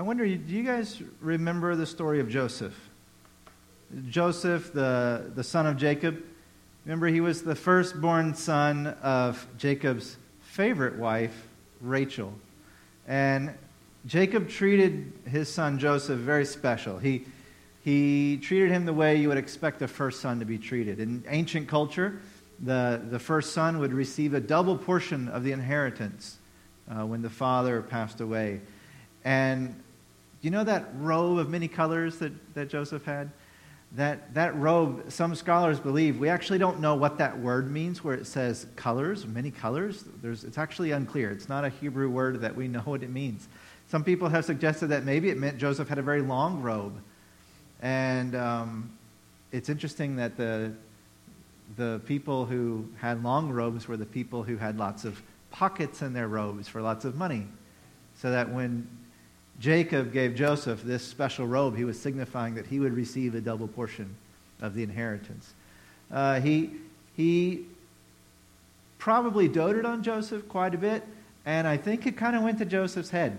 I wonder, do you guys remember the story of Joseph? Joseph, the, the son of Jacob. Remember, he was the firstborn son of Jacob's favorite wife, Rachel. And Jacob treated his son Joseph very special. He, he treated him the way you would expect a first son to be treated. In ancient culture, the, the first son would receive a double portion of the inheritance uh, when the father passed away. And you know that robe of many colors that, that Joseph had? That, that robe, some scholars believe, we actually don't know what that word means where it says colors, many colors. There's, it's actually unclear. It's not a Hebrew word that we know what it means. Some people have suggested that maybe it meant Joseph had a very long robe. And um, it's interesting that the, the people who had long robes were the people who had lots of pockets in their robes for lots of money. So that when Jacob gave Joseph this special robe, he was signifying that he would receive a double portion of the inheritance. Uh, he, he probably doted on Joseph quite a bit, and I think it kind of went to Joseph's head.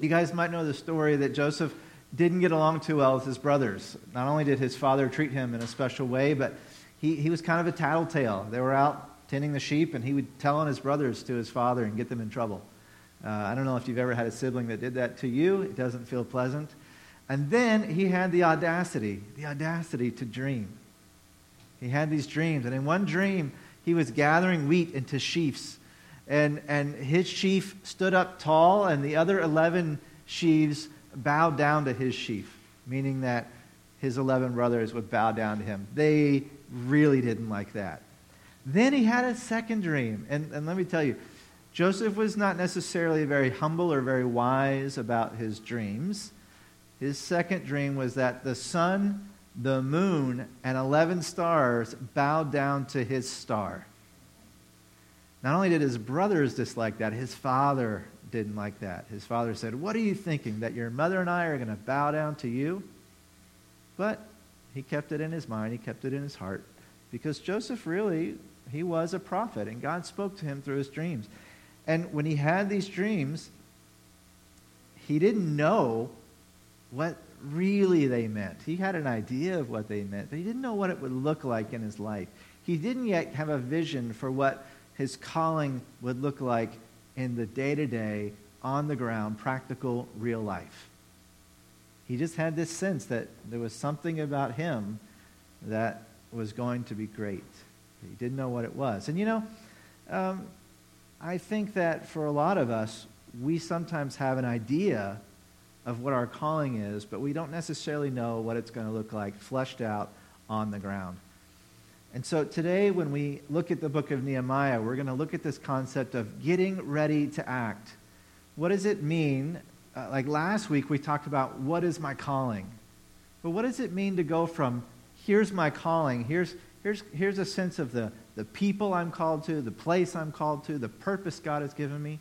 You guys might know the story that Joseph didn't get along too well with his brothers. Not only did his father treat him in a special way, but he, he was kind of a tattletale. They were out tending the sheep, and he would tell on his brothers to his father and get them in trouble. Uh, I don't know if you've ever had a sibling that did that to you. It doesn't feel pleasant. And then he had the audacity, the audacity to dream. He had these dreams. And in one dream, he was gathering wheat into sheaves. And, and his sheaf stood up tall, and the other 11 sheaves bowed down to his sheaf, meaning that his 11 brothers would bow down to him. They really didn't like that. Then he had a second dream. And, and let me tell you, Joseph was not necessarily very humble or very wise about his dreams. His second dream was that the sun, the moon, and 11 stars bowed down to his star. Not only did his brothers dislike that, his father didn't like that. His father said, What are you thinking? That your mother and I are going to bow down to you? But he kept it in his mind, he kept it in his heart, because Joseph really, he was a prophet, and God spoke to him through his dreams. And when he had these dreams, he didn't know what really they meant. He had an idea of what they meant, but he didn't know what it would look like in his life. He didn't yet have a vision for what his calling would look like in the day to day, on the ground, practical, real life. He just had this sense that there was something about him that was going to be great. He didn't know what it was. And you know, um, I think that for a lot of us, we sometimes have an idea of what our calling is, but we don't necessarily know what it's going to look like fleshed out on the ground. And so today, when we look at the book of Nehemiah, we're going to look at this concept of getting ready to act. What does it mean? Uh, like last week, we talked about what is my calling? But what does it mean to go from here's my calling, here's, here's, here's a sense of the, the people I'm called to, the place I'm called to, the purpose God has given me?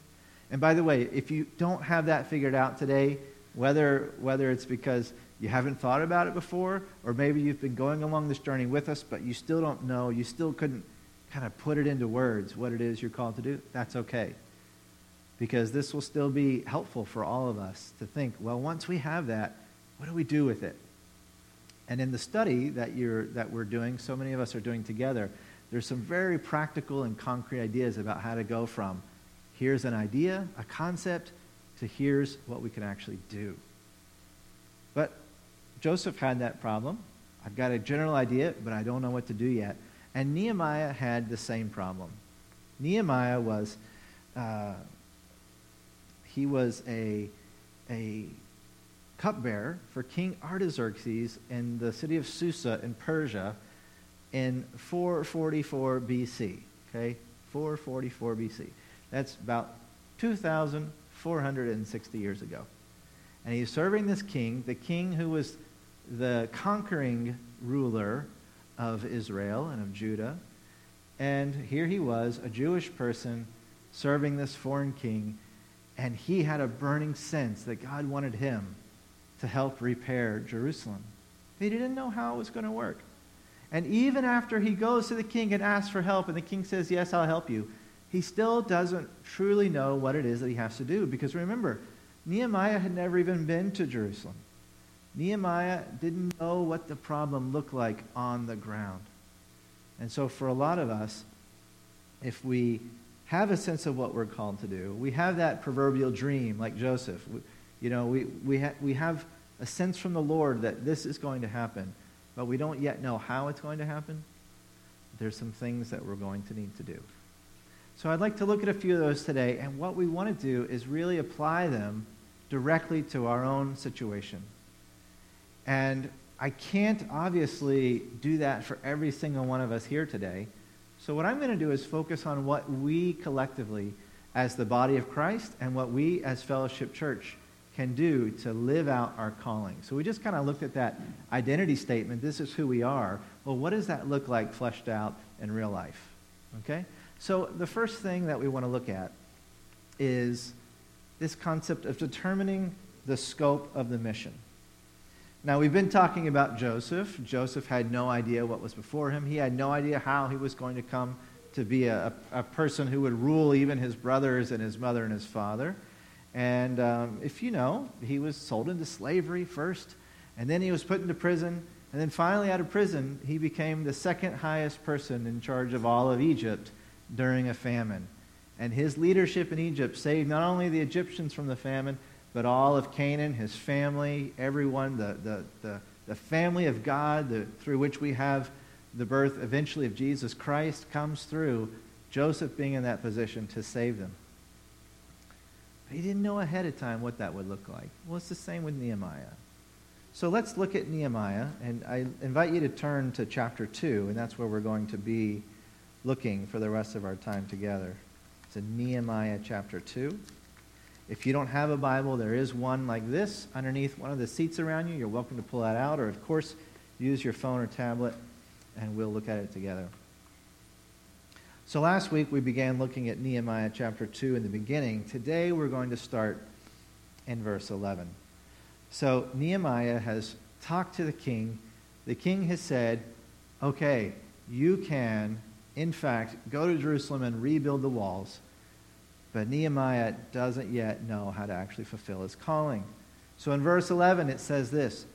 And by the way, if you don't have that figured out today, whether, whether it's because you haven't thought about it before, or maybe you've been going along this journey with us, but you still don't know, you still couldn't kind of put it into words what it is you're called to do, that's okay. Because this will still be helpful for all of us to think, well, once we have that, what do we do with it? And in the study that, you're, that we're doing, so many of us are doing together, there's some very practical and concrete ideas about how to go from here's an idea, a concept, to here's what we can actually do. But Joseph had that problem. I've got a general idea, but I don't know what to do yet. And Nehemiah had the same problem. Nehemiah was, uh, he was a, a cupbearer for King Artaxerxes in the city of Susa in Persia in 444 BC. Okay? 444 BC. That's about 2,460 years ago. And he's serving this king, the king who was the conquering ruler of Israel and of Judah. And here he was, a Jewish person, serving this foreign king, and he had a burning sense that God wanted him to help repair Jerusalem. He didn't know how it was going to work. And even after he goes to the king and asks for help, and the king says, Yes, I'll help you, he still doesn't truly know what it is that he has to do. Because remember, Nehemiah had never even been to Jerusalem. Nehemiah didn't know what the problem looked like on the ground. And so, for a lot of us, if we have a sense of what we're called to do, we have that proverbial dream like Joseph. We, you know, we, we, ha- we have a sense from the Lord that this is going to happen, but we don't yet know how it's going to happen. There's some things that we're going to need to do. So, I'd like to look at a few of those today, and what we want to do is really apply them directly to our own situation. And I can't obviously do that for every single one of us here today. So, what I'm going to do is focus on what we collectively, as the body of Christ, and what we as Fellowship Church can do to live out our calling. So, we just kind of looked at that identity statement. This is who we are. Well, what does that look like fleshed out in real life? Okay? So, the first thing that we want to look at is this concept of determining the scope of the mission. Now, we've been talking about Joseph. Joseph had no idea what was before him. He had no idea how he was going to come to be a, a person who would rule even his brothers and his mother and his father. And um, if you know, he was sold into slavery first, and then he was put into prison, and then finally out of prison, he became the second highest person in charge of all of Egypt during a famine. And his leadership in Egypt saved not only the Egyptians from the famine, but all of Canaan, his family, everyone, the, the, the, the family of God the, through which we have the birth eventually of Jesus Christ comes through Joseph being in that position to save them. But he didn't know ahead of time what that would look like. Well, it's the same with Nehemiah. So let's look at Nehemiah, and I invite you to turn to chapter 2, and that's where we're going to be looking for the rest of our time together. It's in Nehemiah chapter 2. If you don't have a Bible, there is one like this underneath one of the seats around you. You're welcome to pull that out, or of course, use your phone or tablet, and we'll look at it together. So last week we began looking at Nehemiah chapter 2 in the beginning. Today we're going to start in verse 11. So Nehemiah has talked to the king. The king has said, okay, you can, in fact, go to Jerusalem and rebuild the walls. But Nehemiah doesn't yet know how to actually fulfill his calling. So in verse 11, it says this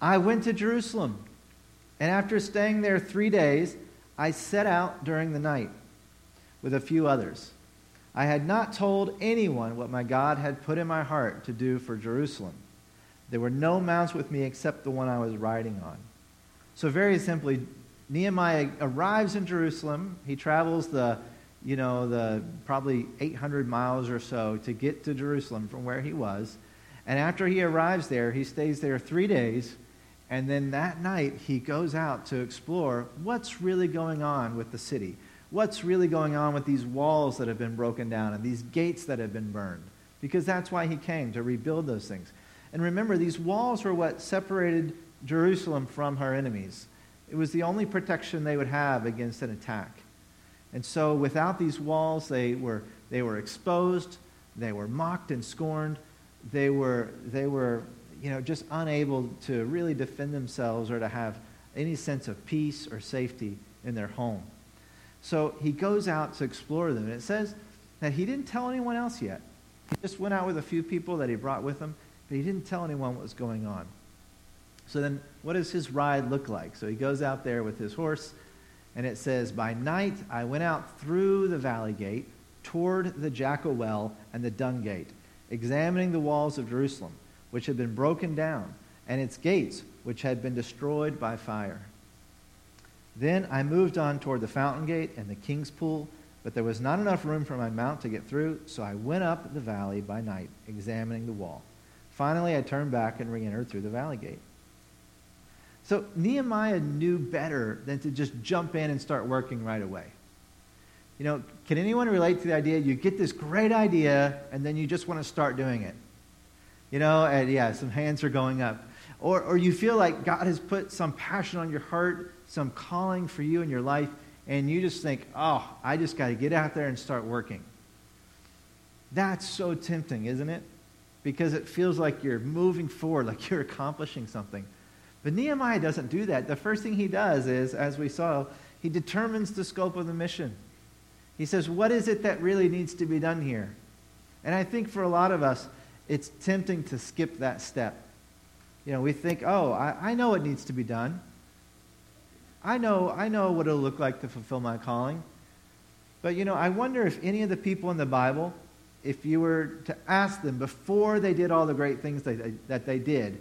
I went to Jerusalem, and after staying there three days, I set out during the night with a few others. I had not told anyone what my God had put in my heart to do for Jerusalem. There were no mounts with me except the one I was riding on. So, very simply, Nehemiah arrives in Jerusalem. He travels the you know, the probably 800 miles or so to get to Jerusalem from where he was. And after he arrives there, he stays there three days. And then that night, he goes out to explore what's really going on with the city. What's really going on with these walls that have been broken down and these gates that have been burned. Because that's why he came, to rebuild those things. And remember, these walls were what separated Jerusalem from her enemies. It was the only protection they would have against an attack. And so without these walls, they were, they were exposed, they were mocked and scorned, they were, they were you know, just unable to really defend themselves or to have any sense of peace or safety in their home. So he goes out to explore them. And it says that he didn't tell anyone else yet. He just went out with a few people that he brought with him, but he didn't tell anyone what was going on. So then, what does his ride look like? So he goes out there with his horse and it says, By night I went out through the valley gate toward the jackal well and the dung gate, examining the walls of Jerusalem, which had been broken down, and its gates, which had been destroyed by fire. Then I moved on toward the fountain gate and the king's pool, but there was not enough room for my mount to get through, so I went up the valley by night, examining the wall. Finally, I turned back and re entered through the valley gate. So Nehemiah knew better than to just jump in and start working right away. You know, can anyone relate to the idea you get this great idea and then you just want to start doing it? You know, and yeah, some hands are going up. Or, or you feel like God has put some passion on your heart, some calling for you in your life, and you just think, oh, I just got to get out there and start working. That's so tempting, isn't it? Because it feels like you're moving forward, like you're accomplishing something. But Nehemiah doesn't do that. The first thing he does is, as we saw, he determines the scope of the mission. He says, What is it that really needs to be done here? And I think for a lot of us, it's tempting to skip that step. You know, we think, oh, I, I know what needs to be done. I know, I know what it'll look like to fulfill my calling. But, you know, I wonder if any of the people in the Bible, if you were to ask them before they did all the great things they, that they did,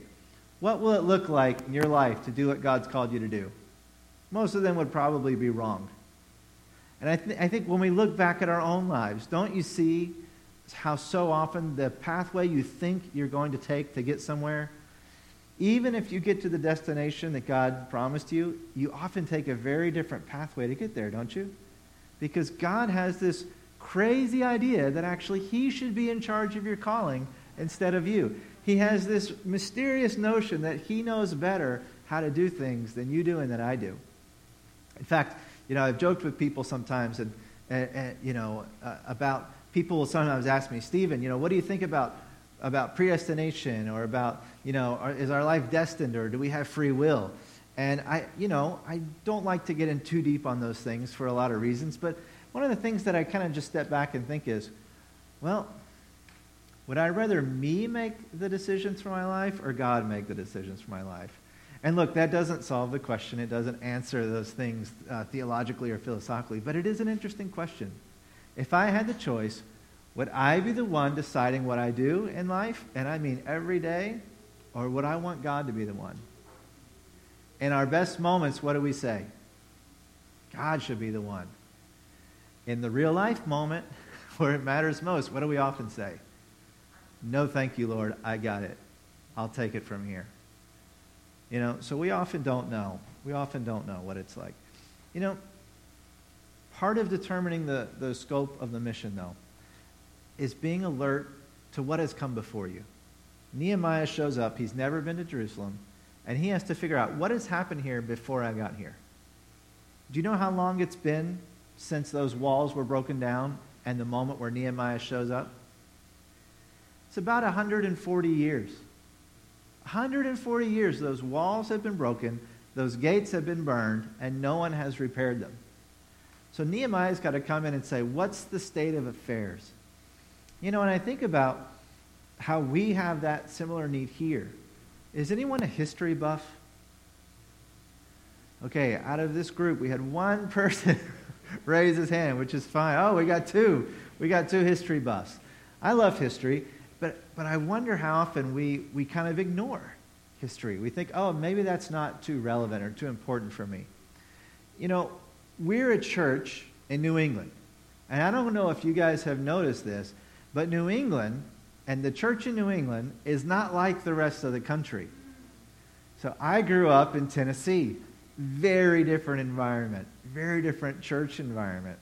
what will it look like in your life to do what God's called you to do? Most of them would probably be wrong. And I, th- I think when we look back at our own lives, don't you see how so often the pathway you think you're going to take to get somewhere, even if you get to the destination that God promised you, you often take a very different pathway to get there, don't you? Because God has this crazy idea that actually He should be in charge of your calling instead of you. He has this mysterious notion that He knows better how to do things than you do and than I do. In fact, you know, I've joked with people sometimes and, and, and you know, uh, about people will sometimes ask me, Stephen, you know, what do you think about, about predestination or about, you know, are, is our life destined or do we have free will? And I, you know, I don't like to get in too deep on those things for a lot of reasons, but one of the things that I kind of just step back and think is, well, would I rather me make the decisions for my life or God make the decisions for my life? And look, that doesn't solve the question. It doesn't answer those things uh, theologically or philosophically, but it is an interesting question. If I had the choice, would I be the one deciding what I do in life, and I mean every day, or would I want God to be the one? In our best moments, what do we say? God should be the one. In the real life moment, where it matters most, what do we often say? No, thank you, Lord. I got it. I'll take it from here. You know, so we often don't know. We often don't know what it's like. You know, part of determining the, the scope of the mission, though, is being alert to what has come before you. Nehemiah shows up. He's never been to Jerusalem. And he has to figure out what has happened here before I got here. Do you know how long it's been since those walls were broken down and the moment where Nehemiah shows up? It's about 140 years. 140 years, those walls have been broken, those gates have been burned, and no one has repaired them. So Nehemiah's got to come in and say, What's the state of affairs? You know, and I think about how we have that similar need here. Is anyone a history buff? Okay, out of this group, we had one person raise his hand, which is fine. Oh, we got two. We got two history buffs. I love history. But, but I wonder how often we, we kind of ignore history. We think, oh, maybe that's not too relevant or too important for me. You know, we're a church in New England. And I don't know if you guys have noticed this, but New England and the church in New England is not like the rest of the country. So I grew up in Tennessee. Very different environment, very different church environment.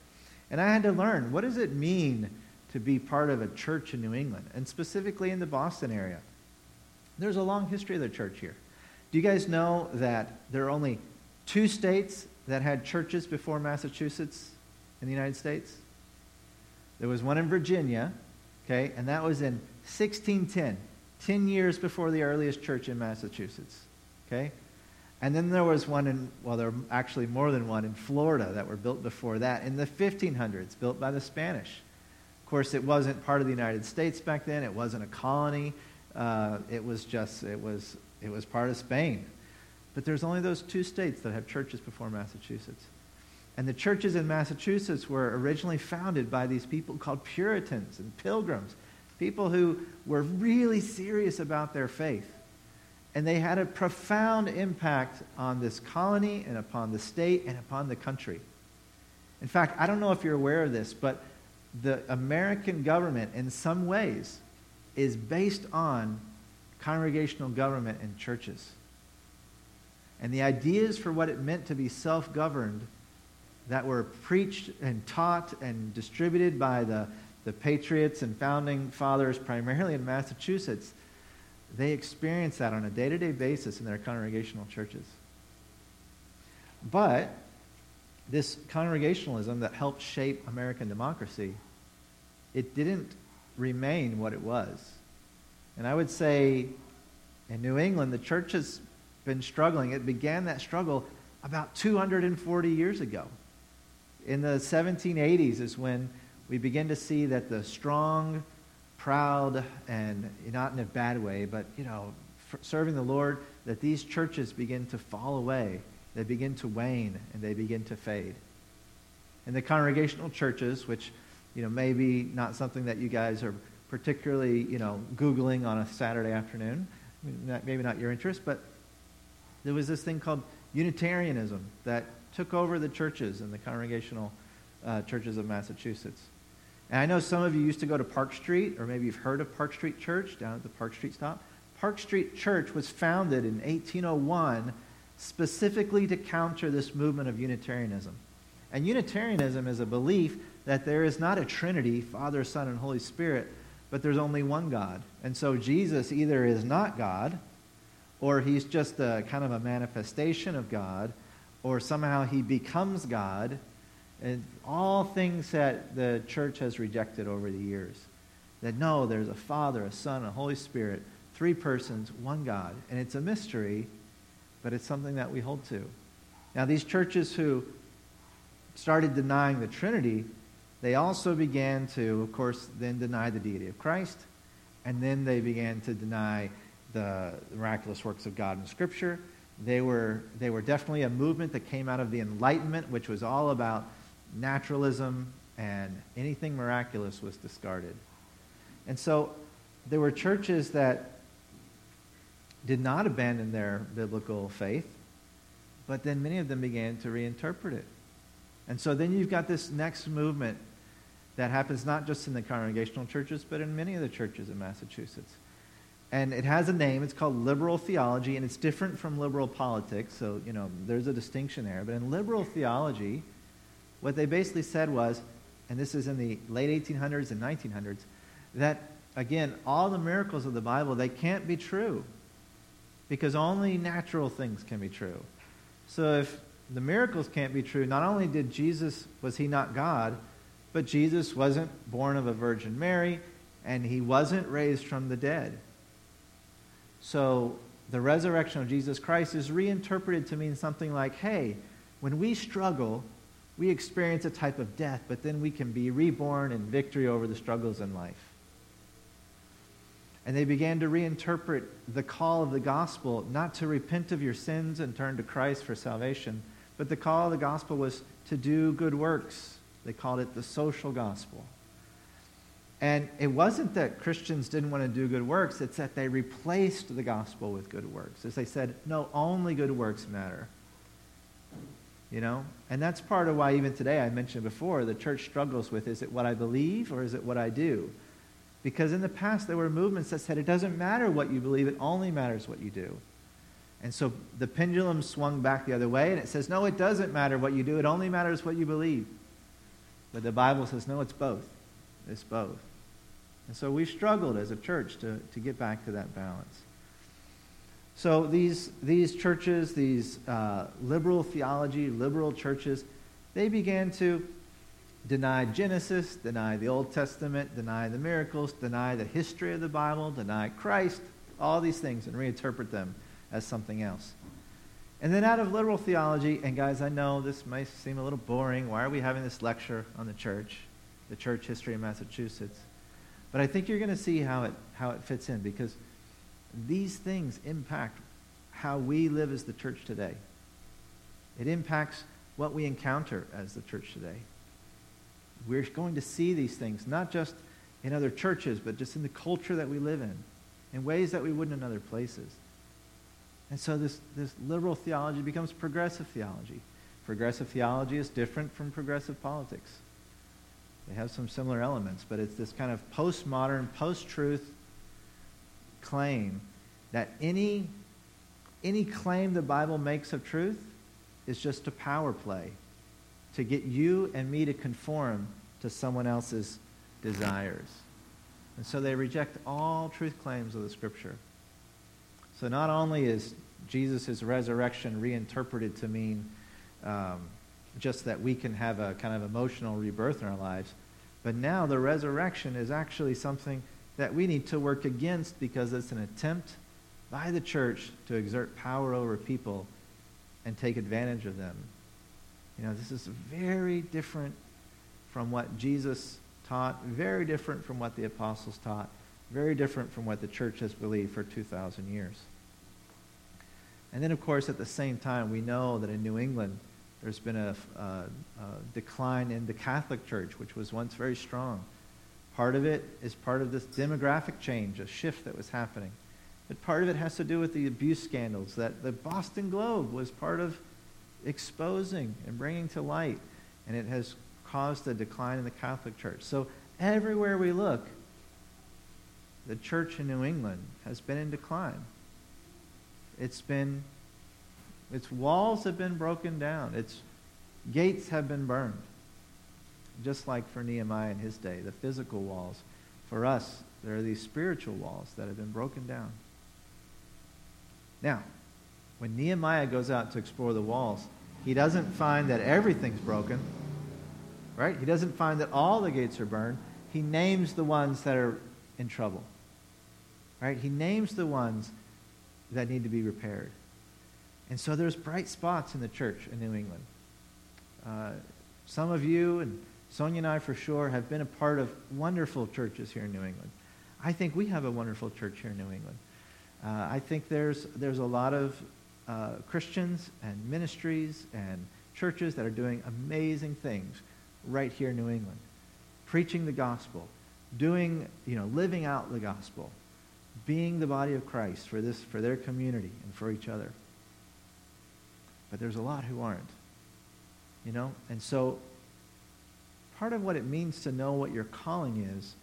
And I had to learn what does it mean to be part of a church in New England, and specifically in the Boston area. There's a long history of the church here. Do you guys know that there are only two states that had churches before Massachusetts in the United States? There was one in Virginia, okay, and that was in 1610, 10 years before the earliest church in Massachusetts, okay? And then there was one in, well, there were actually more than one in Florida that were built before that in the 1500s, built by the Spanish. Of course, it wasn't part of the United States back then. It wasn't a colony. Uh, it was just, it was, it was part of Spain. But there's only those two states that have churches before Massachusetts. And the churches in Massachusetts were originally founded by these people called Puritans and Pilgrims, people who were really serious about their faith. And they had a profound impact on this colony and upon the state and upon the country. In fact, I don't know if you're aware of this, but the American government, in some ways, is based on congregational government and churches. And the ideas for what it meant to be self governed that were preached and taught and distributed by the, the patriots and founding fathers, primarily in Massachusetts, they experienced that on a day to day basis in their congregational churches. But this congregationalism that helped shape American democracy, it didn't remain what it was. And I would say in New England, the church has been struggling. It began that struggle about 240 years ago. In the 1780s is when we begin to see that the strong proud and not in a bad way, but, you know, serving the Lord, that these churches begin to fall away. They begin to wane and they begin to fade. And the congregational churches, which, you know, maybe not something that you guys are particularly, you know, Googling on a Saturday afternoon, maybe not your interest, but there was this thing called Unitarianism that took over the churches and the congregational uh, churches of Massachusetts. And I know some of you used to go to Park Street, or maybe you've heard of Park Street Church down at the Park Street stop. Park Street Church was founded in 1801 specifically to counter this movement of Unitarianism. And Unitarianism is a belief that there is not a Trinity, Father, Son, and Holy Spirit, but there's only one God. And so Jesus either is not God, or he's just a kind of a manifestation of God, or somehow he becomes God. And all things that the church has rejected over the years. That no, there's a Father, a Son, a Holy Spirit, three persons, one God. And it's a mystery, but it's something that we hold to. Now, these churches who started denying the Trinity, they also began to, of course, then deny the deity of Christ, and then they began to deny the miraculous works of God in Scripture. They were, they were definitely a movement that came out of the Enlightenment, which was all about naturalism, and anything miraculous was discarded. And so there were churches that did not abandon their biblical faith, but then many of them began to reinterpret it. And so then you've got this next movement that happens not just in the congregational churches, but in many of the churches in Massachusetts. And it has a name. It's called liberal theology, and it's different from liberal politics. So, you know, there's a distinction there. But in liberal theology, what they basically said was, and this is in the late 1800s and 1900s, that, again, all the miracles of the Bible, they can't be true because only natural things can be true. So if the miracles can't be true, not only did Jesus, was he not God, but Jesus wasn't born of a Virgin Mary, and he wasn't raised from the dead. So the resurrection of Jesus Christ is reinterpreted to mean something like hey, when we struggle, we experience a type of death, but then we can be reborn in victory over the struggles in life. And they began to reinterpret the call of the gospel not to repent of your sins and turn to Christ for salvation, but the call of the gospel was to do good works. They called it the social gospel. And it wasn't that Christians didn't want to do good works, it's that they replaced the gospel with good works. As they said, no, only good works matter. You know? And that's part of why, even today, I mentioned before, the church struggles with is it what I believe or is it what I do? Because in the past, there were movements that said it doesn't matter what you believe, it only matters what you do. And so the pendulum swung back the other way, and it says, no, it doesn't matter what you do, it only matters what you believe. But the Bible says, no, it's both. It's both. And so we've struggled as a church to, to get back to that balance. So these, these churches, these uh, liberal theology, liberal churches, they began to deny Genesis, deny the Old Testament, deny the miracles, deny the history of the Bible, deny Christ, all these things, and reinterpret them as something else. And then out of liberal theology, and guys, I know this may seem a little boring. Why are we having this lecture on the church, the church history of Massachusetts? But I think you're going to see how it, how it fits in because these things impact how we live as the church today. It impacts what we encounter as the church today. We're going to see these things, not just in other churches, but just in the culture that we live in, in ways that we wouldn't in other places. And so this, this liberal theology becomes progressive theology. Progressive theology is different from progressive politics. They have some similar elements, but it's this kind of postmodern, post-truth claim that any, any claim the Bible makes of truth is just a power play to get you and me to conform to someone else's desires. And so they reject all truth claims of the Scripture. So not only is Jesus' resurrection reinterpreted to mean um, just that we can have a kind of emotional rebirth in our lives, but now the resurrection is actually something that we need to work against because it's an attempt by the church to exert power over people and take advantage of them. You know, this is very different from what Jesus taught, very different from what the apostles taught, very different from what the church has believed for 2,000 years. And then, of course, at the same time, we know that in New England, there's been a, a, a, decline in the Catholic Church, which was once very strong. Part of it is part of this demographic change, a shift that was happening. But part of it has to do with the abuse scandals that the Boston Globe was part of exposing and bringing to light. And it has caused a decline in the Catholic Church. So everywhere we look, the church in New England has been in decline. It's been, its walls have been broken down. Its gates have been burned. Just like for Nehemiah in his day, the physical walls. For us, there are these spiritual walls that have been broken down. Now, when Nehemiah goes out to explore the walls, he doesn't find that everything's broken, right? He doesn't find that all the gates are burned. He names the ones that are in trouble, right? He names the ones that need to be repaired. And so there's bright spots in the church in New England. Uh, some of you, and Sonia and I for sure, have been a part of wonderful churches here in New England. I think we have a wonderful church here in New England. Uh, I think there's, there's a lot of uh, Christians and ministries and churches that are doing amazing things right here in New England. Preaching the gospel, doing, you know, living out the gospel, being the body of Christ for this, for their community and for each other. But there's a lot who aren't. You know? And so part of what it means to know what your calling is,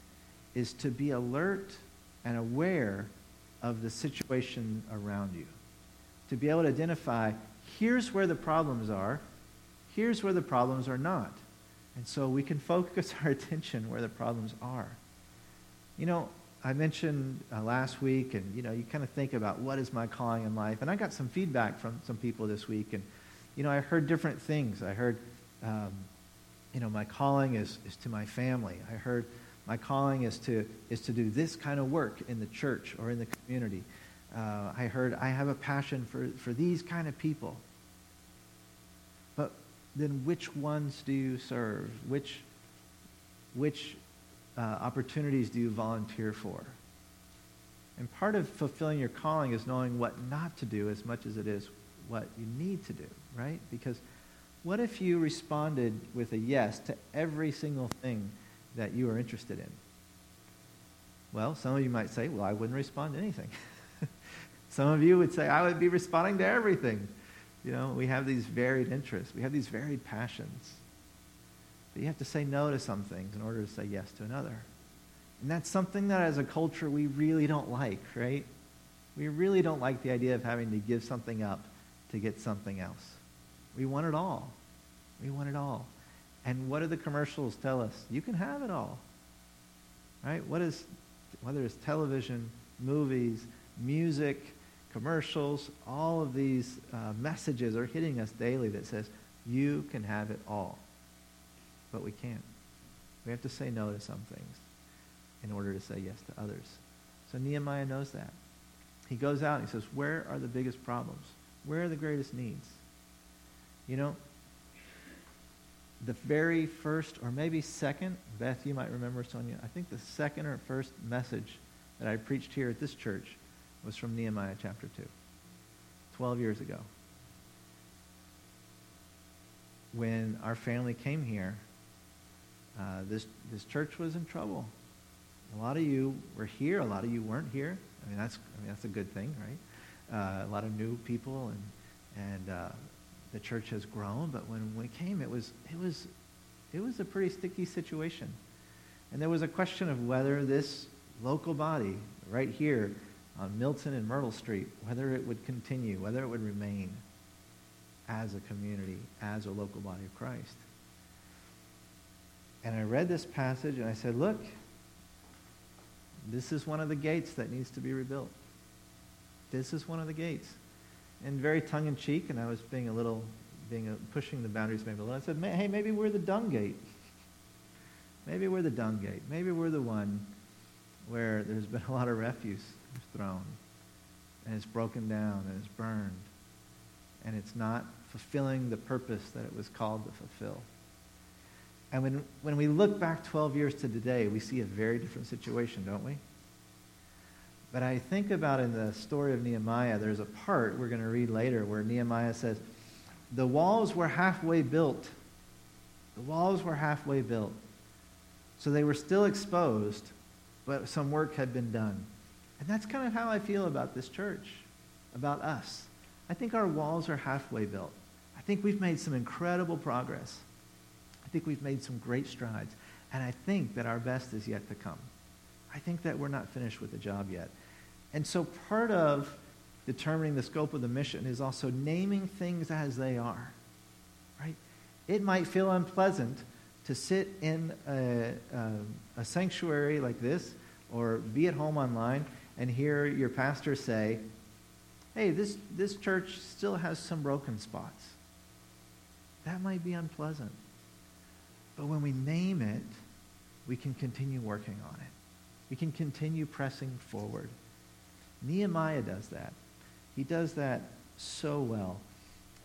is to be alert and aware of the situation around you. To be able to identify here's where the problems are, here's where the problems are not. And so we can focus our attention where the problems are. You know, I mentioned uh, last week, and you know, you kind of think about what is my calling in life. And I got some feedback from some people this week, and you know, I heard different things. I heard, um, you know, my calling is, is to my family. I heard my calling is to is to do this kind of work in the church or in the community. Uh, I heard I have a passion for, for these kind of people. But then, which ones do you serve? Which which uh, opportunities do you volunteer for? And part of fulfilling your calling is knowing what not to do as much as it is what you need to do, right? Because what if you responded with a yes to every single thing that you are interested in? Well, some of you might say, well, I wouldn't respond to anything. some of you would say, I would be responding to everything. You know, we have these varied interests. We have these varied passions. But you have to say no to some things in order to say yes to another. And that's something that as a culture we really don't like, right? We really don't like the idea of having to give something up to get something else. We want it all. We want it all. And what do the commercials tell us? You can have it all. Right? What is whether it's television, movies, music, commercials, all of these uh, messages are hitting us daily that says you can have it all but we can't. We have to say no to some things in order to say yes to others. So Nehemiah knows that. He goes out and he says, Where are the biggest problems? Where are the greatest needs? You know, the very first, or maybe second, Beth, you might remember, Sonia, I think the second or first message that I preached here at this church was from Nehemiah chapter 2, 12 years ago. When our family came here uh, this, this church was in trouble. A lot of you were here. A lot of you weren't here. I mean, that's, I mean, that's a good thing, right? Uh, a lot of new people, and, and uh, the church has grown. But when, it came, it was, it, was, it was a pretty sticky situation. And there was a question of whether this local body right here on Milton and Myrtle Street, whether it would continue, whether it would remain as a community, as a local body of Christ. And I read this passage and I said, look, this is one of the gates that needs to be rebuilt. This is one of the gates. And very tongue in cheek, and I was being a little, being a, pushing the boundaries maybe a little. I said, hey, maybe we're the dung gate. Maybe we're the dung gate. Maybe we're the one where there's been a lot of refuse thrown, and it's broken down, and it's burned, and it's not fulfilling the purpose that it was called to fulfill. And when, when we look back 12 years to today, we see a very different situation, don't we? But I think about in the story of Nehemiah, there's a part we're going to read later where Nehemiah says, The walls were halfway built. The walls were halfway built. So they were still exposed, but some work had been done. And that's kind of how I feel about this church, about us. I think our walls are halfway built. I think we've made some incredible progress. I think we've made some great strides. And I think that our best is yet to come. I think that we're not finished with the job yet. And so part of determining the scope of the mission is also naming things as they are. Right? It might feel unpleasant to sit in a, a, a sanctuary like this or be at home online and hear your pastor say, hey, this, this church still has some broken spots. That might be unpleasant. But when we name it, we can continue working on it. We can continue pressing forward. Nehemiah does that. He does that so well.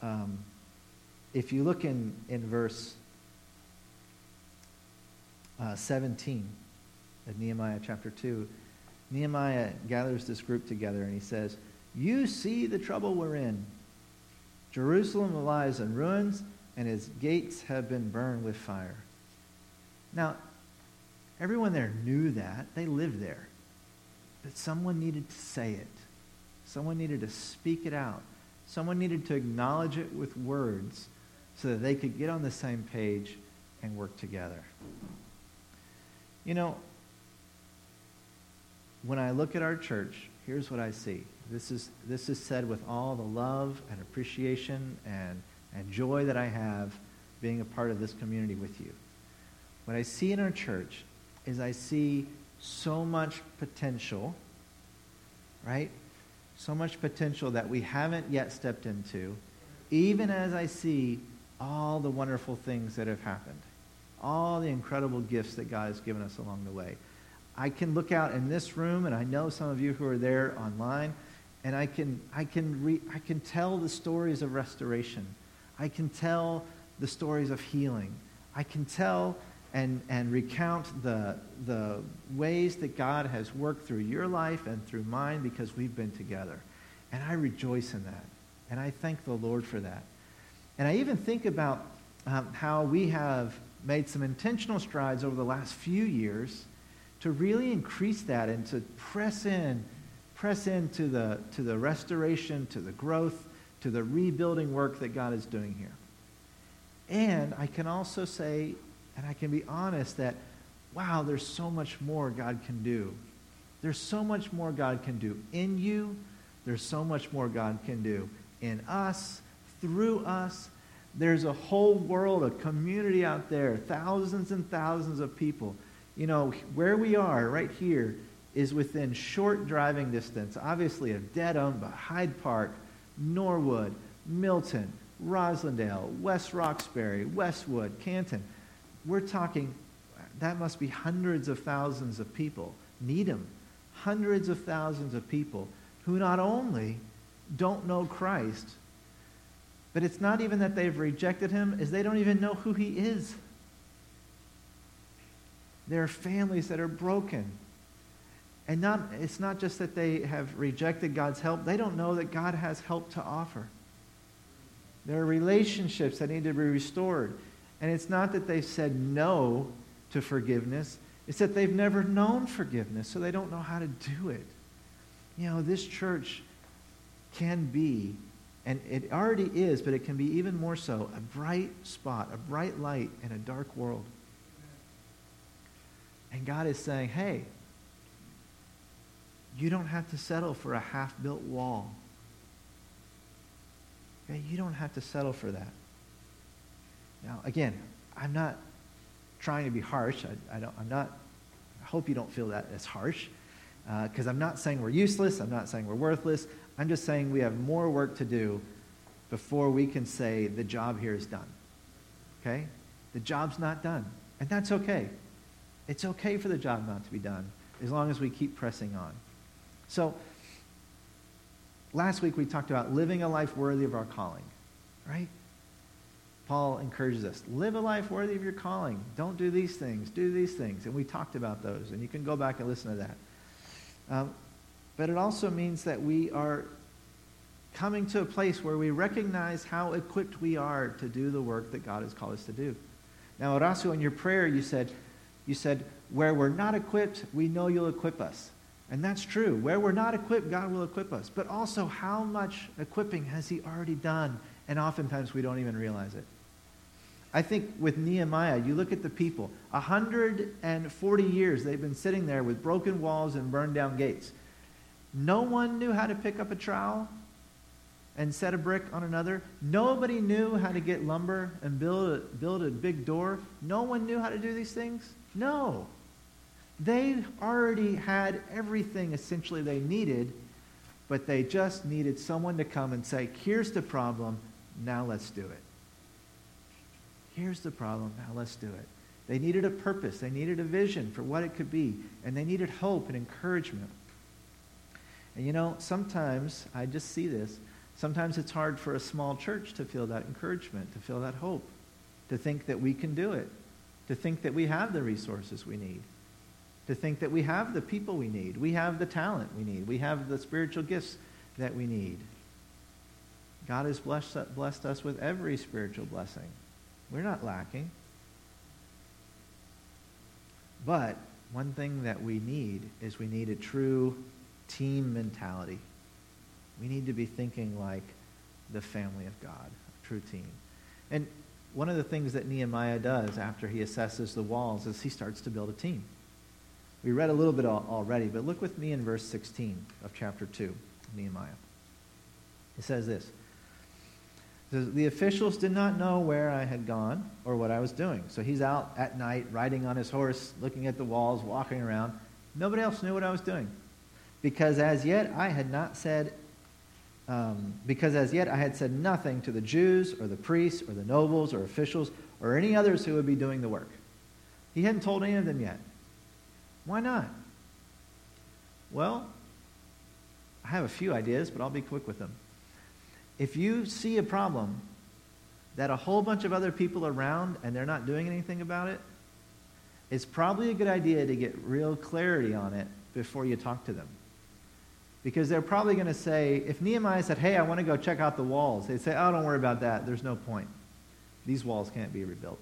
Um, if you look in, in verse uh, 17 of Nehemiah chapter 2, Nehemiah gathers this group together and he says, You see the trouble we're in. Jerusalem lies in ruins, and his gates have been burned with fire. Now, everyone there knew that. They lived there. But someone needed to say it. Someone needed to speak it out. Someone needed to acknowledge it with words so that they could get on the same page and work together. You know, when I look at our church, here's what I see. This is, this is said with all the love and appreciation and, and joy that I have being a part of this community with you. What I see in our church is I see so much potential, right? So much potential that we haven't yet stepped into, even as I see all the wonderful things that have happened, all the incredible gifts that God has given us along the way. I can look out in this room, and I know some of you who are there online, and I can, I can, re, I can tell the stories of restoration. I can tell the stories of healing. I can tell and, and recount the, the ways that God has worked through your life and through mine because we've been together. And I rejoice in that. And I thank the Lord for that. And I even think about um, how we have made some intentional strides over the last few years to really increase that and to press in, press into the, to the restoration, to the growth, to the rebuilding work that God is doing here. And I can also say and I can be honest that, wow, there's so much more God can do. There's so much more God can do in you. There's so much more God can do in us, through us. There's a whole world, a community out there, thousands and thousands of people. You know, where we are right here is within short driving distance, obviously, of Dedham, but Hyde Park, Norwood, Milton, Roslindale, West Roxbury, Westwood, Canton. We're talking, that must be hundreds of thousands of people. Needham, hundreds of thousands of people who not only don't know Christ, but it's not even that they've rejected him, is they don't even know who he is. There are families that are broken. And not, it's not just that they have rejected God's help, they don't know that God has help to offer. There are relationships that need to be restored. And it's not that they've said no to forgiveness, it's that they've never known forgiveness, so they don't know how to do it. You know, this church can be, and it already is, but it can be even more so, a bright spot, a bright light in a dark world. And God is saying, hey, you don't have to settle for a half built wall. Okay? You don't have to settle for that. Now, again, I'm not trying to be harsh. I, I don't, I'm not, I hope you don't feel that as harsh, because uh, I'm not saying we're useless. I'm not saying we're worthless. I'm just saying we have more work to do before we can say the job here is done. Okay? The job's not done. And that's okay. It's okay for the job not to be done as long as we keep pressing on. So, last week we talked about living a life worthy of our calling, right? Paul encourages us live a life worthy of your calling. Don't do these things, do these things. And we talked about those, and you can go back and listen to that. Um, but it also means that we are coming to a place where we recognize how equipped we are to do the work that God has called us to do. Now, Horacio, in your prayer, you said, you said, where we're not equipped, we know you'll equip us. And that's true. Where we're not equipped, God will equip us. But also, how much equipping has He already done? And oftentimes we don't even realize it. I think with Nehemiah, you look at the people, 140 years they've been sitting there with broken walls and burned down gates. No one knew how to pick up a trowel and set a brick on another. Nobody knew how to get lumber and build a, build a big door. No one knew how to do these things. No. They already had everything essentially they needed, but they just needed someone to come and say, here's the problem, now let's do it. Here's the problem, now let's do it. They needed a purpose, they needed a vision for what it could be, and they needed hope and encouragement. And you know, sometimes, I just see this, sometimes it's hard for a small church to feel that encouragement, to feel that hope, to think that we can do it, to think that we have the resources we need to think that we have the people we need, we have the talent we need, we have the spiritual gifts that we need. God has blessed, blessed us with every spiritual blessing. We're not lacking. But one thing that we need is we need a true team mentality. We need to be thinking like the family of God, a true team. And one of the things that Nehemiah does after he assesses the walls is he starts to build a team. We read a little bit already, but look with me in verse 16 of chapter 2, Nehemiah. It says this. The officials did not know where I had gone or what I was doing. So he's out at night, riding on his horse, looking at the walls, walking around. Nobody else knew what I was doing. Because as yet I had not said, um, because as yet I had said nothing to the Jews or the priests or the nobles or officials or any others who would be doing the work. He hadn't told any of them yet. Why not? Well, I have a few ideas, but I'll be quick with them. If you see a problem that a whole bunch of other people around and they're not doing anything about it, it's probably a good idea to get real clarity on it before you talk to them. Because they're probably going to say, if Nehemiah said, hey, I want to go check out the walls, they'd say, oh, don't worry about that. There's no point. These walls can't be rebuilt.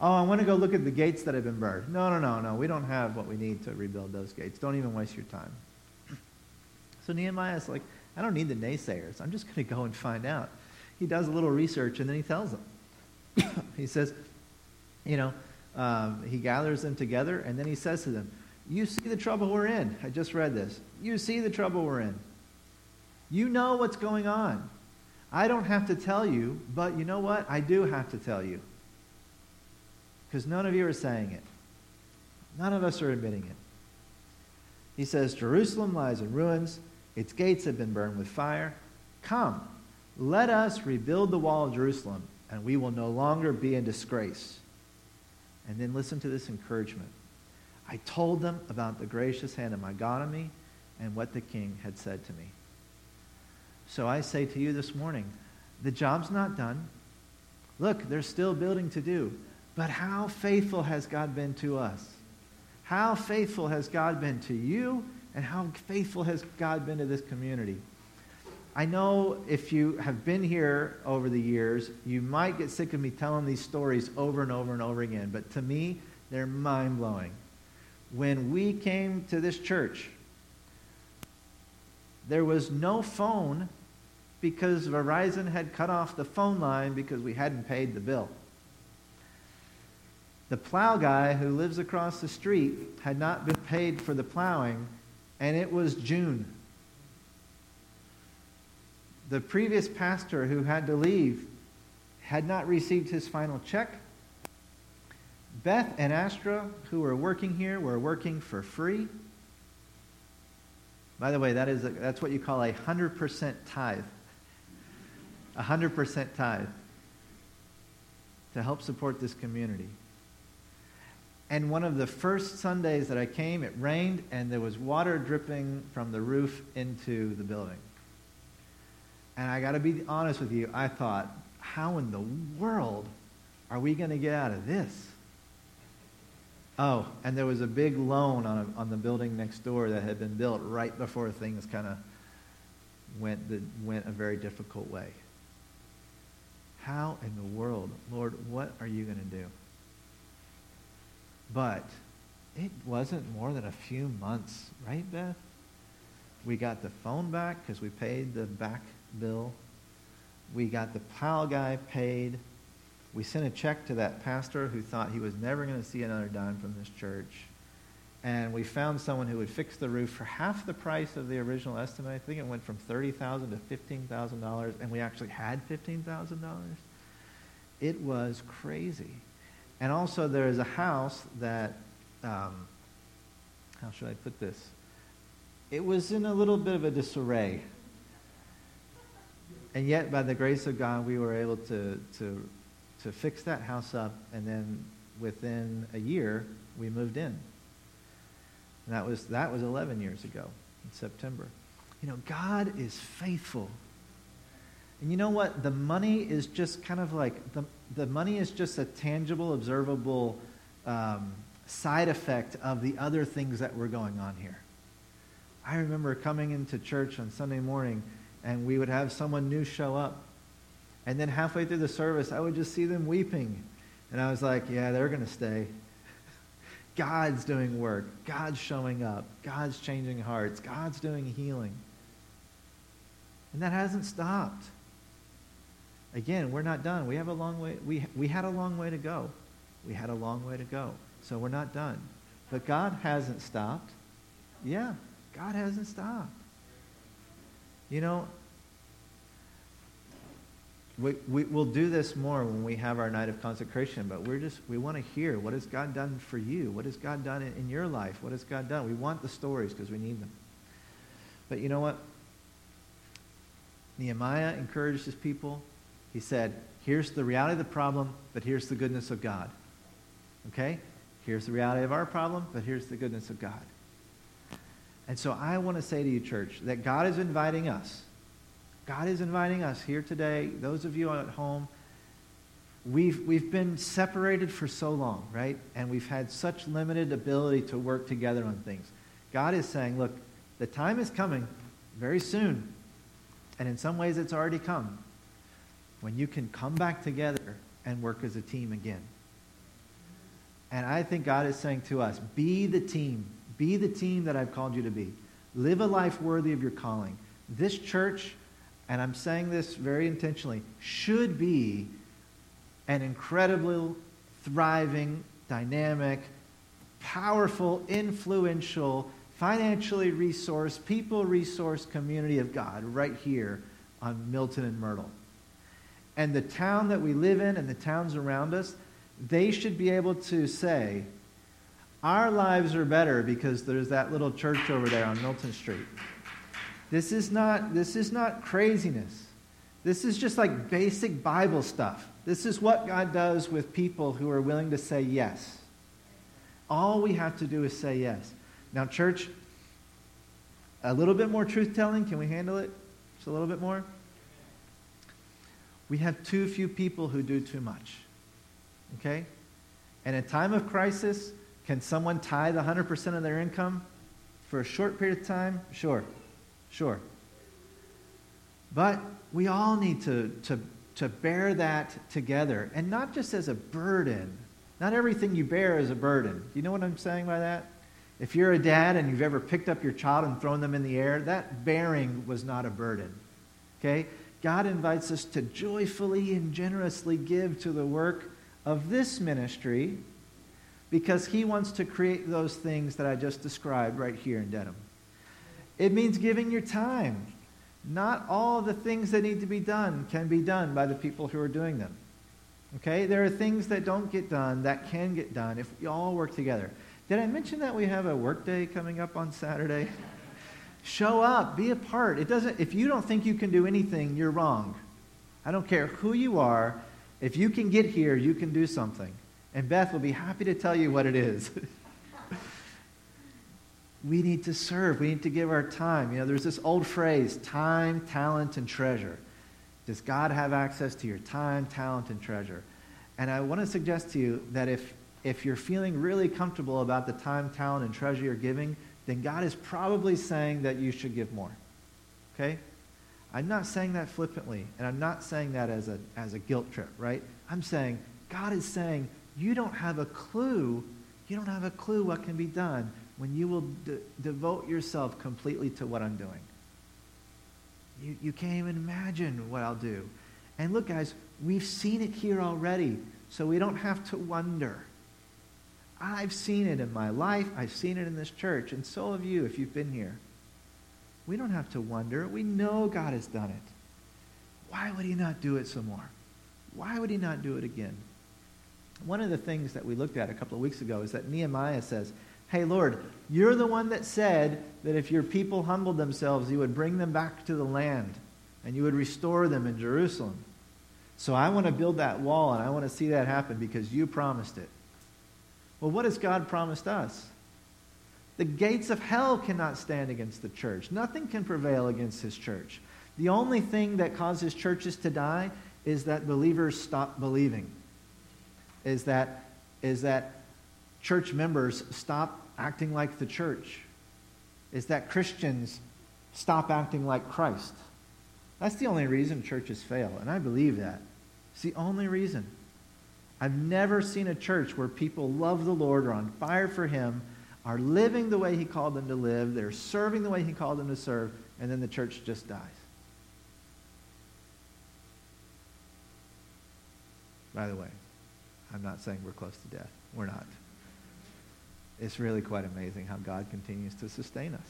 Oh, I want to go look at the gates that have been burned. No, no, no, no. We don't have what we need to rebuild those gates. Don't even waste your time. So Nehemiah is like, I don't need the naysayers. I'm just going to go and find out. He does a little research and then he tells them. he says, you know, um, he gathers them together and then he says to them, You see the trouble we're in. I just read this. You see the trouble we're in. You know what's going on. I don't have to tell you, but you know what? I do have to tell you because none of you are saying it. None of us are admitting it. He says, Jerusalem lies in ruins, its gates have been burned with fire. Come, let us rebuild the wall of Jerusalem, and we will no longer be in disgrace. And then listen to this encouragement. I told them about the gracious hand of my God on me and what the king had said to me. So I say to you this morning, the job's not done. Look, there's still building to do. But how faithful has God been to us? How faithful has God been to you? And how faithful has God been to this community? I know if you have been here over the years, you might get sick of me telling these stories over and over and over again, but to me, they're mind blowing. When we came to this church, there was no phone because Verizon had cut off the phone line because we hadn't paid the bill. The plow guy who lives across the street had not been paid for the plowing, and it was June. The previous pastor who had to leave had not received his final check. Beth and Astra, who were working here, were working for free. By the way, that is a, that's what you call a 100% tithe. A 100% tithe to help support this community. And one of the first Sundays that I came, it rained and there was water dripping from the roof into the building. And I got to be honest with you, I thought, how in the world are we going to get out of this? Oh, and there was a big loan on, a, on the building next door that had been built right before things kind of went, went a very difficult way. How in the world, Lord, what are you going to do? But it wasn't more than a few months, right, Beth? We got the phone back because we paid the back bill. We got the pile guy paid. We sent a check to that pastor who thought he was never going to see another dime from this church. And we found someone who would fix the roof for half the price of the original estimate. I think it went from 30,000 to $15,000, and we actually had $15,000. It was crazy. And also, there is a house that, um, how should I put this? It was in a little bit of a disarray. And yet, by the grace of God, we were able to, to to fix that house up, and then within a year, we moved in. And that was, that was 11 years ago in September. You know, God is faithful. And you know what? The money is just kind of like, the, the money is just a tangible, observable um, side effect of the other things that were going on here. I remember coming into church on Sunday morning, and we would have someone new show up and then halfway through the service, I would just see them weeping. And I was like, yeah, they're going to stay. God's doing work. God's showing up. God's changing hearts. God's doing healing. And that hasn't stopped. Again, we're not done. We have a long way. We, we had a long way to go. We had a long way to go. So we're not done. But God hasn't stopped. Yeah, God hasn't stopped. You know, we, we, will do this more when we have our night of consecration, but we're just, we want to hear what has God done for you? What has God done in, in your life? What has God done? We want the stories because we need them. But you know what? Nehemiah encouraged his people. He said, here's the reality of the problem, but here's the goodness of God. Okay? Here's the reality of our problem, but here's the goodness of God. And so I want to say to you, church, that God is inviting us God is inviting us here today, those of you at home, we've, we've been separated for so long, right? And we've had such limited ability to work together on things. God is saying, look, the time is coming very soon. And in some ways, it's already come when you can come back together and work as a team again. And I think God is saying to us, be the team. Be the team that I've called you to be. Live a life worthy of your calling. This church and I'm saying this very intentionally, should be an incredibly thriving, dynamic, powerful, influential, financially resourced, people resourced community of God right here on Milton and Myrtle. And the town that we live in and the towns around us, they should be able to say, our lives are better because there's that little church over there on Milton Street. This is not, this is not craziness. This is just like basic Bible stuff. This is what God does with people who are willing to say yes. All we have to do is say yes. Now, church, a little bit more truth telling. Can we handle it? Just a little bit more? We have too few people who do too much. Okay? And in time of crisis, can someone tithe 100% of their income for a short period of time? Sure. Sure. But we all need to, to, to bear that together, and not just as a burden. Not everything you bear is a burden. Do you know what I'm saying by that? If you're a dad and you've ever picked up your child and thrown them in the air, that bearing was not a burden. Okay? God invites us to joyfully and generously give to the work of this ministry because He wants to create those things that I just described right here in Dedham. It means giving your time. Not all the things that need to be done can be done by the people who are doing them. Okay? There are things that don't get done that can get done if we all work together. Did I mention that we have a work day coming up on Saturday? Show up, be a part. It doesn't if you don't think you can do anything, you're wrong. I don't care who you are. If you can get here, you can do something. And Beth will be happy to tell you what it is. we need to serve. We need to give our time. You know, there's this old phrase time, talent, and treasure. Does God have access to your time, talent, and treasure? And I want to suggest to you that if, if you're feeling really comfortable about the time, talent, and treasure you're giving, then God is probably saying that you should give more. Okay? I'm not saying that flippantly, and I'm not saying that as a, as a guilt trip, right? I'm saying, God is saying, you don't have a clue, you don't have a clue what can be done when you will de- devote yourself completely to what I'm doing. You, you can't even imagine what I'll do. And look, guys, we've seen it here already, so we don't have to wonder. I've seen it in my life, I've seen it in this church, and so have you if you've been here. We don't have to wonder. We know God has done it. Why would he not do it some more? Why would he not do it again? One of the things that we looked at a couple of weeks ago is that Nehemiah says, Hey, Lord, you're the one that said that if your people humbled themselves, you would bring them back to the land and you would restore them in Jerusalem. So I want to build that wall and I want to see that happen because you promised it. Well, what has God promised us? The gates of hell cannot stand against the church. Nothing can prevail against his church. The only thing that causes churches to die is that believers stop believing. Is that, is that church members stop acting like the church. Is that Christians stop acting like Christ. That's the only reason churches fail, and I believe that. It's the only reason. I've never seen a church where people love the Lord, are on fire for Him, are living the way he called them to live, they're serving the way he called them to serve, and then the church just dies. By the way, I'm not saying we're close to death. We're not. It's really quite amazing how God continues to sustain us.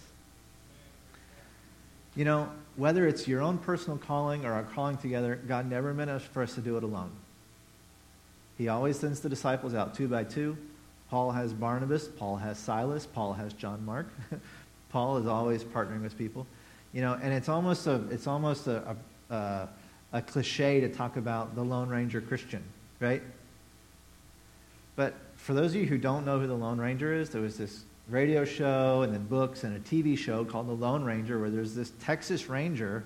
You know, whether it's your own personal calling or our calling together, God never meant us for us to do it alone. He always sends the disciples out two by two. Paul has Barnabas, Paul has Silas, Paul has John Mark. Paul is always partnering with people. You know, and it's almost a it's almost a, a, a, cliche to talk about the Lone Ranger Christian, right? But for those of you who don't know who the Lone Ranger is, there was this radio show and then books and a TV show called The Lone Ranger where there's this Texas Ranger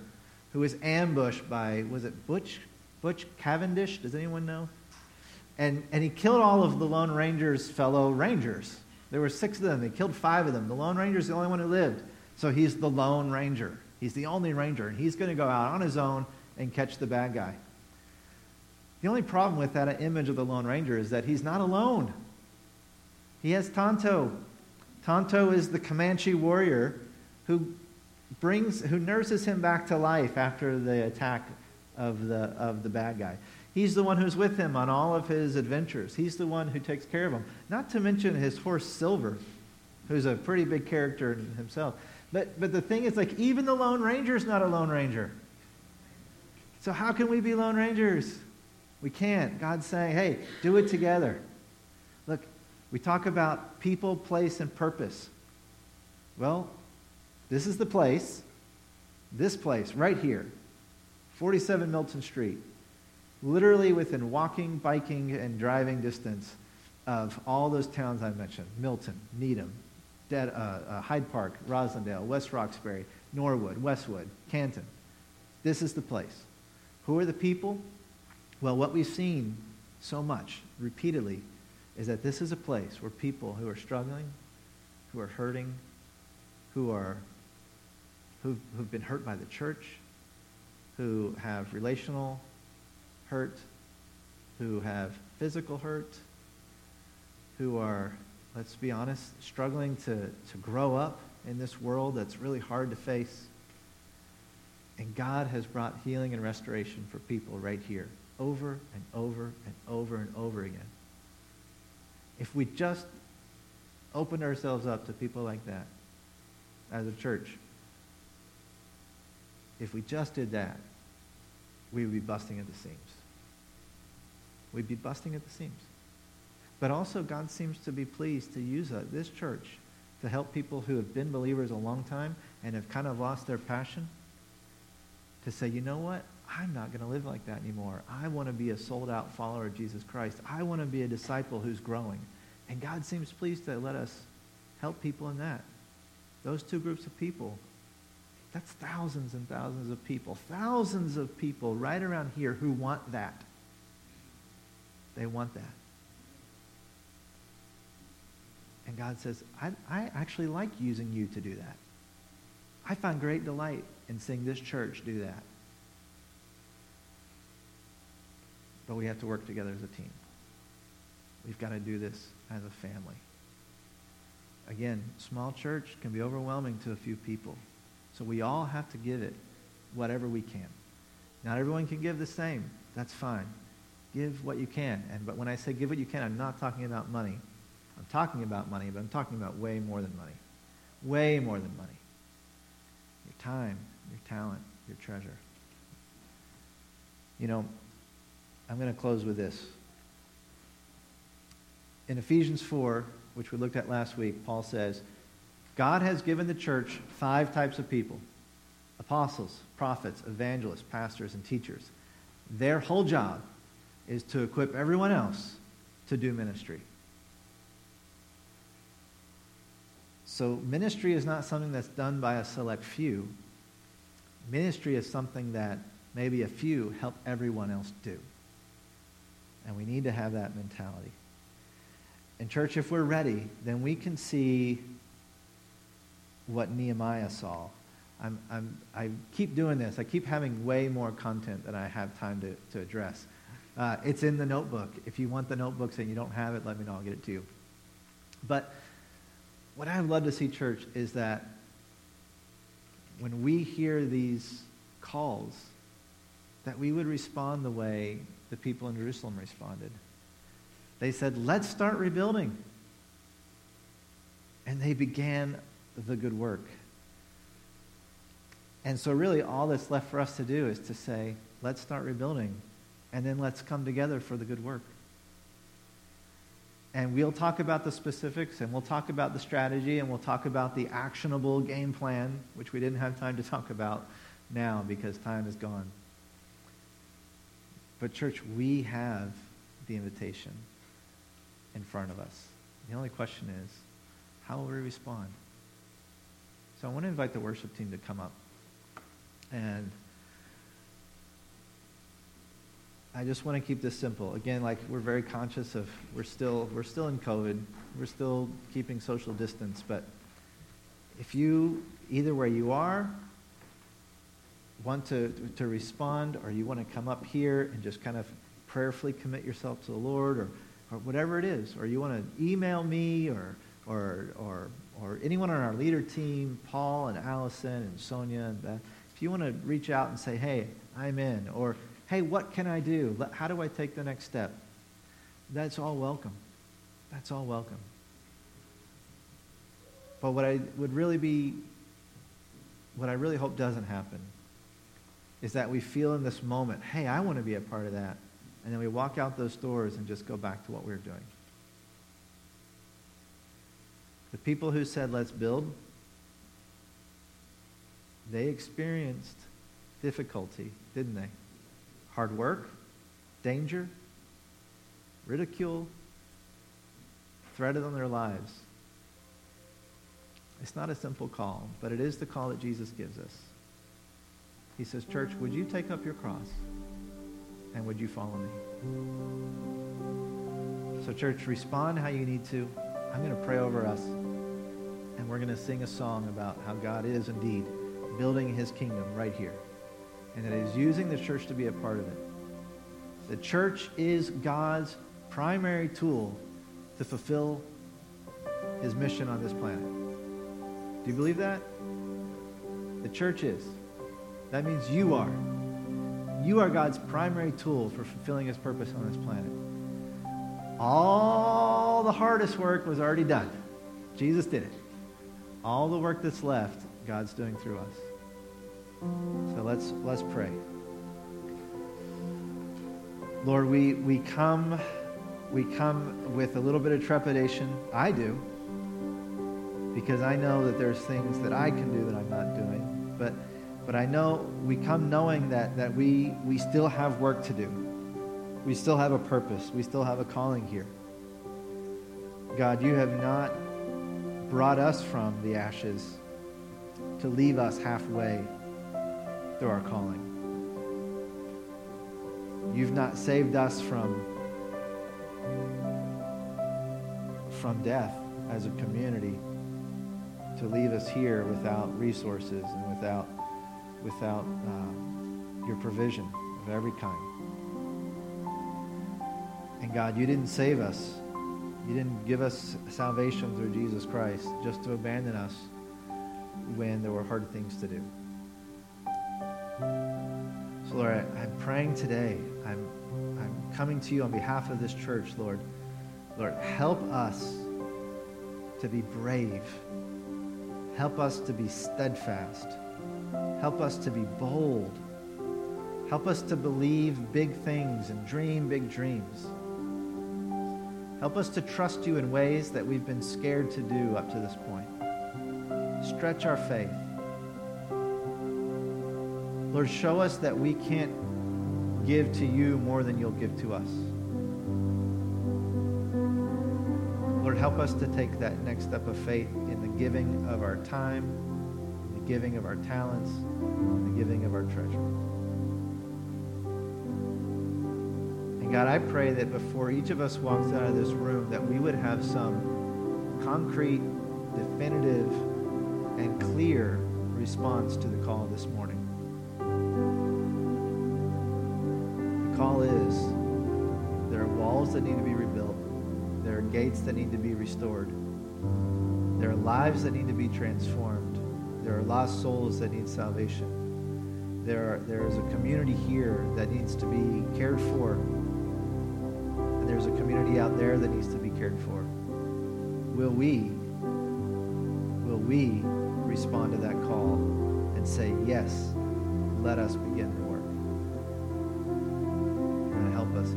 who was ambushed by, was it Butch, Butch Cavendish? Does anyone know? And, and he killed all of the Lone Ranger's fellow Rangers. There were six of them. He killed five of them. The Lone Ranger's the only one who lived. So he's the Lone Ranger. He's the only Ranger. And he's going to go out on his own and catch the bad guy. The only problem with that image of the Lone Ranger is that he's not alone. He has Tonto. Tonto is the Comanche warrior who brings, who nurses him back to life after the attack of the, of the bad guy. He's the one who's with him on all of his adventures. He's the one who takes care of him. Not to mention his horse Silver, who's a pretty big character himself. But, but the thing is, like, even the Lone Ranger is not a Lone Ranger. So how can we be Lone Rangers? We can't. God's saying, hey, do it together. Look, we talk about people, place, and purpose. Well, this is the place, this place, right here, 47 Milton Street literally within walking, biking, and driving distance of all those towns I mentioned Milton, Needham, Dead, uh, uh, Hyde Park, Roslindale, West Roxbury, Norwood, Westwood, Canton. This is the place. Who are the people? Well, what we've seen so much repeatedly is that this is a place where people who are struggling, who are hurting, who are who've, who've been hurt by the church, who have relational hurt, who have physical hurt, who are, let's be honest, struggling to, to grow up in this world that's really hard to face. And God has brought healing and restoration for people right here, over and over and over and over again. If we just opened ourselves up to people like that as a church, if we just did that, we would be busting at the seams. We'd be busting at the seams. But also, God seems to be pleased to use uh, this church to help people who have been believers a long time and have kind of lost their passion to say, you know what? I'm not going to live like that anymore. I want to be a sold out follower of Jesus Christ. I want to be a disciple who's growing. And God seems pleased to let us help people in that. Those two groups of people that's thousands and thousands of people, thousands of people right around here who want that. They want that. And God says, I, I actually like using you to do that. I find great delight in seeing this church do that. But we have to work together as a team. We've got to do this as a family. Again, small church can be overwhelming to a few people. So we all have to give it whatever we can. Not everyone can give the same. That's fine. Give what you can. And but when I say give what you can, I'm not talking about money. I'm talking about money, but I'm talking about way more than money. Way more than money. Your time, your talent, your treasure. You know, I'm going to close with this. In Ephesians 4, which we looked at last week, Paul says, God has given the church five types of people apostles, prophets, evangelists, pastors, and teachers. Their whole job is to equip everyone else to do ministry. So, ministry is not something that's done by a select few. Ministry is something that maybe a few help everyone else do. And we need to have that mentality. And, church, if we're ready, then we can see what Nehemiah saw. I'm, I'm, I keep doing this. I keep having way more content than I have time to, to address. Uh, it's in the notebook. If you want the notebooks and you don't have it, let me know. I'll get it to you. But what I'd love to see, church, is that when we hear these calls, that we would respond the way the people in Jerusalem responded. They said, let's start rebuilding. And they began the good work. And so, really, all that's left for us to do is to say, let's start rebuilding, and then let's come together for the good work. And we'll talk about the specifics, and we'll talk about the strategy, and we'll talk about the actionable game plan, which we didn't have time to talk about now because time is gone. But, church, we have the invitation in front of us. The only question is, how will we respond? So I want to invite the worship team to come up. And I just want to keep this simple. Again, like we're very conscious of we're still we're still in COVID. We're still keeping social distance, but if you either where you are want to, to respond or you want to come up here and just kind of prayerfully commit yourself to the Lord or, or whatever it is, or you want to email me or, or, or, or anyone on our leader team, Paul and Allison and Sonia and Beth, if you want to reach out and say, hey, I'm in, or hey, what can I do? How do I take the next step? That's all welcome. That's all welcome. But what I would really be, what I really hope doesn't happen is that we feel in this moment, hey, I want to be a part of that. And then we walk out those doors and just go back to what we were doing. The people who said, let's build, they experienced difficulty, didn't they? Hard work, danger, ridicule, threatened on their lives. It's not a simple call, but it is the call that Jesus gives us. He says, Church, would you take up your cross and would you follow me? So, church, respond how you need to. I'm going to pray over us and we're going to sing a song about how God is indeed building his kingdom right here and that he's using the church to be a part of it. The church is God's primary tool to fulfill his mission on this planet. Do you believe that? The church is. That means you are. You are God's primary tool for fulfilling his purpose on this planet. All the hardest work was already done. Jesus did it. All the work that's left, God's doing through us. So let's let's pray. Lord, we, we come we come with a little bit of trepidation. I do. Because I know that there's things that I can do that I'm not doing. But but I know we come knowing that, that we, we still have work to do. We still have a purpose. We still have a calling here. God, you have not brought us from the ashes to leave us halfway through our calling. You've not saved us from from death as a community to leave us here without resources and without, without uh, your provision of every kind. And God, you didn't save us. You didn't give us salvation through Jesus Christ just to abandon us when there were hard things to do. Lord, I, am praying today. I'm, I'm coming to you on behalf of this church, Lord. Lord, help us to be brave. Help us to be steadfast. Help us to be bold. Help us to believe big things and dream big dreams. Help us to trust you in ways that we've been scared to do up to this point. Stretch our faith. Lord, show us that we can't give to you more than you'll give to us. Lord, help us to take that next step of faith in the giving of our time, the giving of our talents, the giving of our treasure. And God, I pray that before each of us walks out of this room, that we would have some concrete, definitive, and clear response to the call this morning. Need to be rebuilt, there are gates that need to be restored, there are lives that need to be transformed, there are lost souls that need salvation. There, are, there is a community here that needs to be cared for. And there's a community out there that needs to be cared for. Will we, will we respond to that call and say, Yes, let us begin the work. Help us